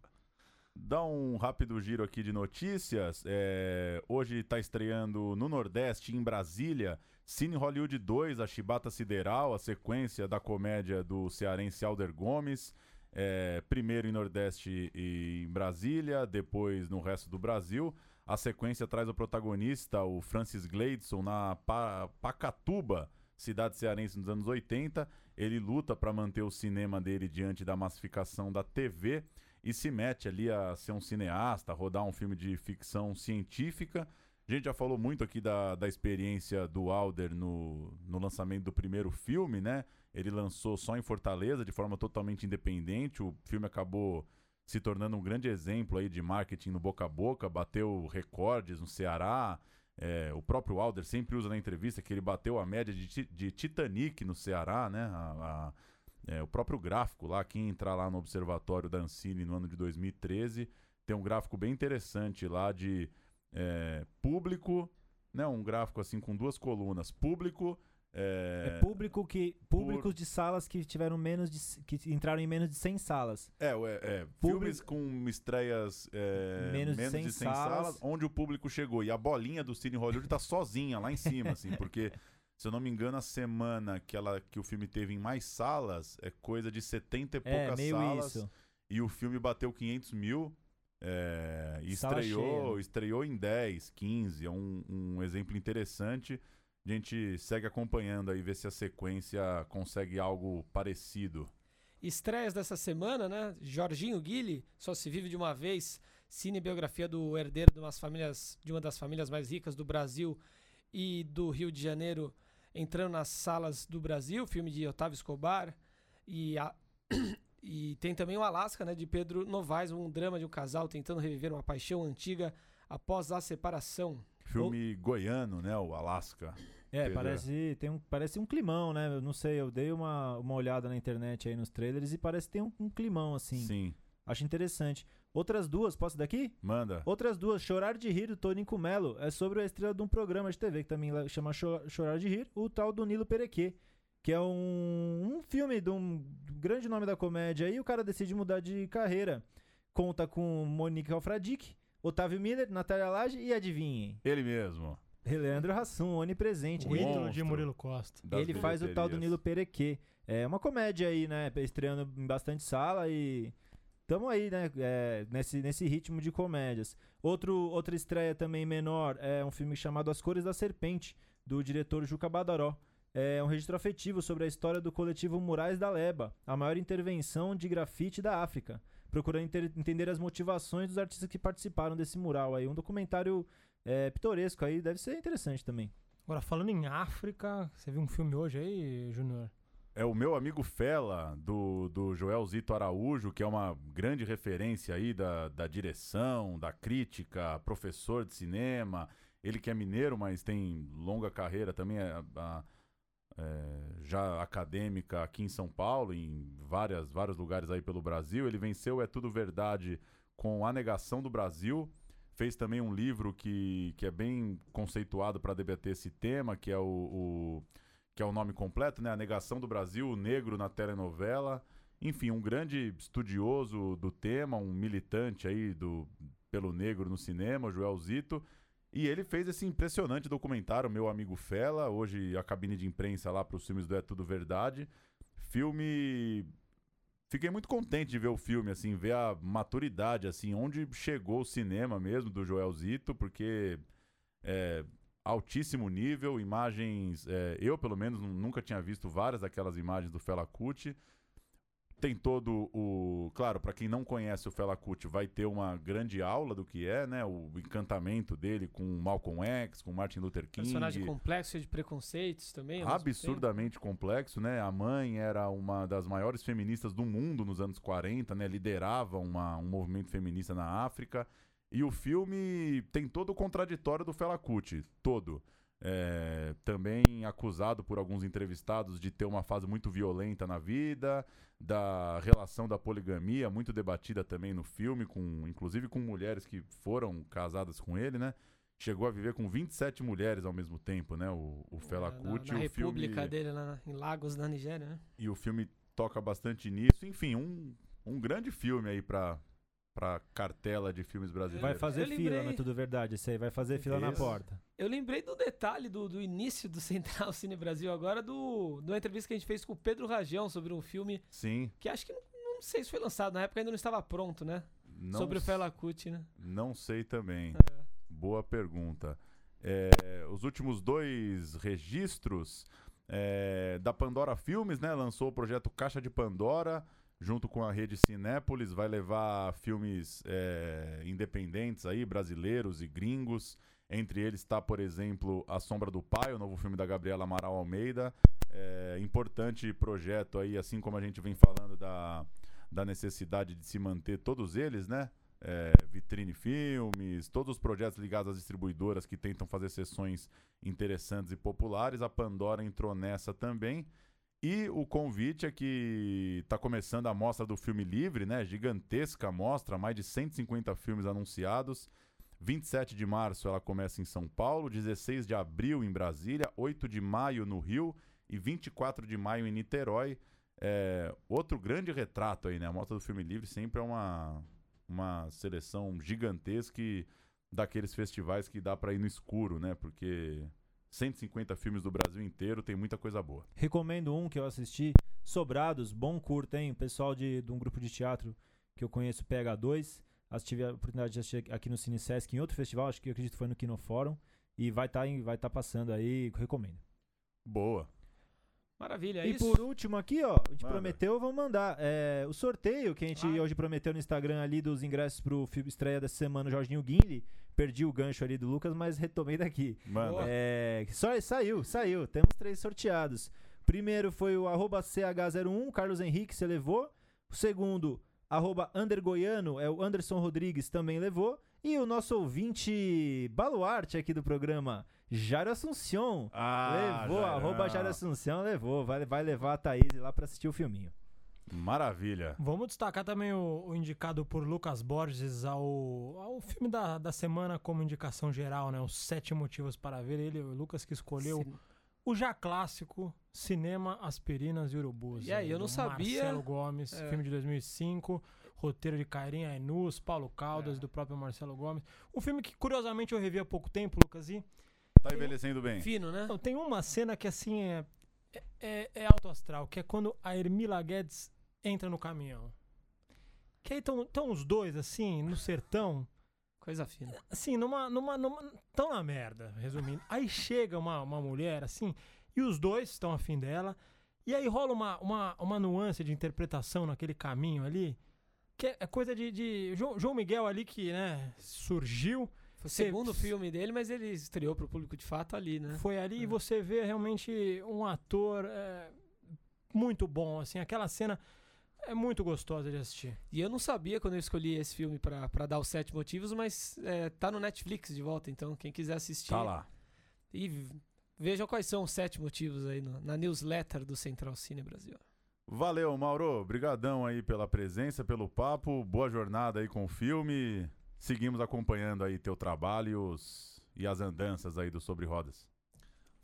Dá um rápido giro aqui de notícias. É, hoje está estreando no Nordeste, em Brasília, Cine Hollywood 2, a Chibata Sideral, a sequência da comédia do cearense Alder Gomes. É, primeiro em Nordeste e em Brasília, depois no resto do Brasil. A sequência traz o protagonista, o Francis Gleidson, na Pa- Pacatuba, cidade cearense nos anos 80. Ele luta para manter o cinema dele diante da massificação da TV e se mete ali a ser um cineasta, a rodar um filme de ficção científica. A gente já falou muito aqui da, da experiência do Alder no, no lançamento do primeiro filme, né? Ele lançou só em Fortaleza, de forma totalmente independente. O filme acabou se tornando um grande exemplo aí de marketing no boca a boca, bateu recordes no Ceará. É, o próprio Alder sempre usa na entrevista que ele bateu a média de, de Titanic no Ceará, né? A- a- é, o próprio gráfico lá, quem entrar lá no Observatório da Ancine no ano de 2013, tem um gráfico bem interessante lá de é, público, né? Um gráfico assim com duas colunas, público, É, É público que, públicos de salas que tiveram menos de, que entraram em menos de 100 salas. É, é, filmes com estreias é, Menos menos, de 100 de 100 salas. salas. onde o público chegou. E a bolinha do Cine Hollywood tá sozinha lá em cima, assim, porque, se eu não me engano, a semana que, ela, que o filme teve em mais salas é coisa de 70 e É, poucas meio salas. isso. E o filme bateu 500 mil. é, e estreou, cheia. estreou em 10, 15. É um, um exemplo interessante. A gente segue acompanhando aí, ver se a sequência consegue algo parecido. Estreias dessa semana, né? Jorginho Guille, Só se vive de uma vez, cinebiografia do herdeiro de, umas famílias, de uma das famílias mais ricas do Brasil e do Rio de Janeiro, entrando nas salas do Brasil, filme de Otávio Escobar. E, a- e tem também o Alasca, né? De Pedro Novaes, um drama de um casal tentando reviver uma paixão antiga após a separação. Filme goiano, né? O Alasca. É, Pedro. parece, tem um, parece um climão, né? Eu não sei, eu dei uma, uma olhada na internet aí nos trailers e parece que tem um, um climão, assim. Sim. Acho interessante. Outras duas, posso daqui? Manda. Outras duas, Chorar de Rir, do Toninho Melo. É sobre a estrela de um programa de TV que também chama Cho- Chorar de Rir, o tal do Nilo Perequê. Que é um, um filme de um grande nome da comédia aí, o cara decide mudar de carreira. Conta com Monique Alfradique, Otávio Miller, Natália Lage e adivinhem, Ele mesmo. Leandro Hassum, onipresente. O ídolo de. Murilo Costa. Ele faz o tal do. Nilo Perequê. É uma comédia aí, né? Estreando em bastante sala e. Tamo aí, né? é, nesse, nesse ritmo de comédias. Outro, outra estreia também menor é um filme chamado As Cores da Serpente, do diretor Juca Badaró. É um registro afetivo sobre a história do coletivo Murais da Leba, a maior intervenção de grafite da África, procurando entender as motivações dos artistas que participaram desse mural aí. Um documentário é, pitoresco aí, deve ser interessante também. Agora, falando em África, você viu um filme hoje aí, Júnior? É o meu amigo Fela, do, do Joel Zito Araújo, que é uma grande referência aí da, da direção, da crítica, professor de cinema. Ele que é mineiro, mas tem longa carreira também, é, a- é, já acadêmica aqui em São Paulo, em várias, vários lugares aí pelo Brasil. Ele venceu É Tudo Verdade com A Negação do Brasil. Fez também um livro que, que é bem conceituado para debater esse tema, que é o- o que é o nome completo, né? A Negação do Brasil, o Negro na telenovela. Enfim, um grande estudioso do tema, um militante aí do pelo negro no cinema, Joel Zito. E ele fez esse impressionante documentário, Meu Amigo Fela, hoje a cabine de imprensa lá para os filmes do É Tudo Verdade. Filme Fiquei muito contente de ver o filme, assim, ver a maturidade, assim, onde chegou o cinema mesmo do Joel Zito, porque é, altíssimo nível, imagens. é, eu, pelo menos, nu- nunca tinha visto várias daquelas imagens do Fela Kuti. Tem todo o. Claro, para quem não conhece o Fela Kuti, vai ter uma grande aula do que é, né? O encantamento dele com Malcolm X, com Martin Luther King. Personagem complexo, cheio de preconceitos também. Absurdamente complexo, né? A mãe era uma das maiores feministas do mundo nos anos 40, né? Liderava uma- um movimento feminista na África. E o filme tem todo o contraditório do Fela Kuti, todo. É, também acusado por alguns entrevistados de ter uma fase muito violenta na vida, da relação da poligamia, muito debatida também no filme, com, inclusive com mulheres que foram casadas com ele, né? Chegou a viver com 27 mulheres ao mesmo tempo, né? O, o Fela É, na- Kuti. Na, o república filme, dele lá em Lagos, na Nigéria, né? E o filme toca bastante nisso. Enfim, um, um grande filme aí pra, pra cartela de filmes brasileiros. Vai fazer Eu fila, lembrei- não é tudo verdade. Isso aí vai fazer fila na Isso. porta. Eu lembrei do detalhe do, do início do Central Cine Brasil agora, do, de uma entrevista que a gente fez com o Pedro Rajão sobre um filme Sim. que acho que não, não sei se foi lançado, na época ainda não estava pronto, né? Não, sobre o Fela Kuti, né? Não sei também. É. Boa pergunta. É, os últimos dois registros é, da Pandora Filmes, né? Lançou o projeto Caixa de Pandora, junto com a rede Cinépolis, vai levar filmes é, independentes aí, brasileiros e gringos. Entre eles está, por exemplo, A Sombra do Pai, o novo filme da Gabriela Amaral Almeida. É, importante projeto aí, assim como a gente vem falando da, da necessidade de se manter todos eles, né? É, Vitrine Filmes, todos os projetos ligados às distribuidoras que tentam fazer sessões interessantes e populares. A Pandora entrou nessa também. E o convite é que está começando a mostra do filme livre, né? Gigantesca mostra, mais de 150 filmes anunciados. 27 de março ela começa em São Paulo, 16 de abril em Brasília, 8 de maio no Rio e 24 de maio em Niterói. É, outro grande retrato aí, né? A Mostra do Filme Livre sempre é uma, uma seleção gigantesca daqueles festivais que dá pra ir no escuro, né? Porque 150 filmes do Brasil inteiro tem muita coisa boa. Recomendo um que eu assisti, Sobrados, bom curta, hein? O pessoal de, de um grupo de teatro que eu conheço, PH2. As- Tive a oportunidade de assistir aqui no Cine Sesc em outro festival, acho que eu acredito que foi no Kinofórum. E vai estar vai tá passando aí, recomendo. Boa. Maravilha, é e isso. por último aqui, ó, a gente Manda. prometeu, vamos mandar. É, o sorteio que a gente hoje prometeu no Instagram ali dos ingressos pro filme estreia dessa semana, Jorginho Guinle. Perdi o gancho ali do Lucas, mas retomei daqui. Manda. É, só saiu, saiu. Temos três sorteados. Primeiro foi o arroba CH01, Carlos Henrique, você levou. O segundo, arroba Andergoiano, é o Anderson Rodrigues, também levou. E o nosso ouvinte baluarte aqui do programa, Jairo Assunção, Ah, levou, Jairão. arroba Jairo Assunção, levou. Vai, vai levar a Thaís lá pra assistir o filminho. Maravilha. Vamos destacar também o, o indicado por Lucas Borges ao, ao filme da, da semana como indicação geral, né? Os Sete Motivos para Ver. Ele, o Lucas que escolheu Sim. o já clássico Cinema, Aspirinas e Urubus. E aí, eu não sabia- Marcelo Gomes, É. filme de 2005, roteiro de Cairim Ainus, Paulo Caldas, do próprio Marcelo Gomes. Um filme que, curiosamente, eu revi há pouco tempo, Lucas, e Tá envelhecendo bem. Fino, né? não, tem uma cena que, assim, é, é, é, alto astral, que é quando a Ermila Guedes entra no caminhão. Que aí estão os dois, assim, no sertão, Coisa fina. assim, numa. numa, numa tão na merda, resumindo. Aí chega uma, uma mulher, assim, e os dois estão afim dela. E aí rola uma, uma, uma nuance de interpretação naquele caminho ali. Que é- é coisa de. de João, João Miguel ali que, né, surgiu. Foi o segundo filme dele, mas ele estreou pro público de fato ali, né? Foi ali e você vê realmente um ator é, muito bom, assim. Aquela cena é muito gostosa de assistir. E eu não sabia quando eu escolhi esse filme pra, pra dar os sete motivos, mas é, tá no Netflix de volta, então quem quiser assistir. Tá lá. E vejam quais são os sete motivos aí no- na newsletter do Central Cine Brasil. Valeu, Mauro. Obrigadão aí pela presença, pelo papo. Boa jornada aí com o filme. Seguimos acompanhando aí teu trabalho e, os, e as andanças aí do Sobre Rodas.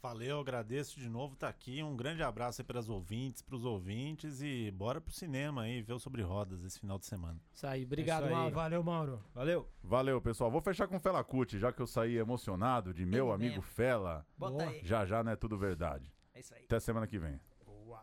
Valeu, agradeço de novo estar tá aqui. Um grande abraço aí para as ouvintes, para os ouvintes e bora pro cinema aí ver o Sobre Rodas esse final de semana. Isso aí, obrigado, é Isso aí. Mauro. Valeu, Mauro. Valeu. Valeu, pessoal. Vou fechar com Fela Kuti, já que eu saí emocionado de meu Bem amigo mesmo. Fela. Bota aí. Já já não é tudo verdade. É isso aí. Até semana que vem. Boa.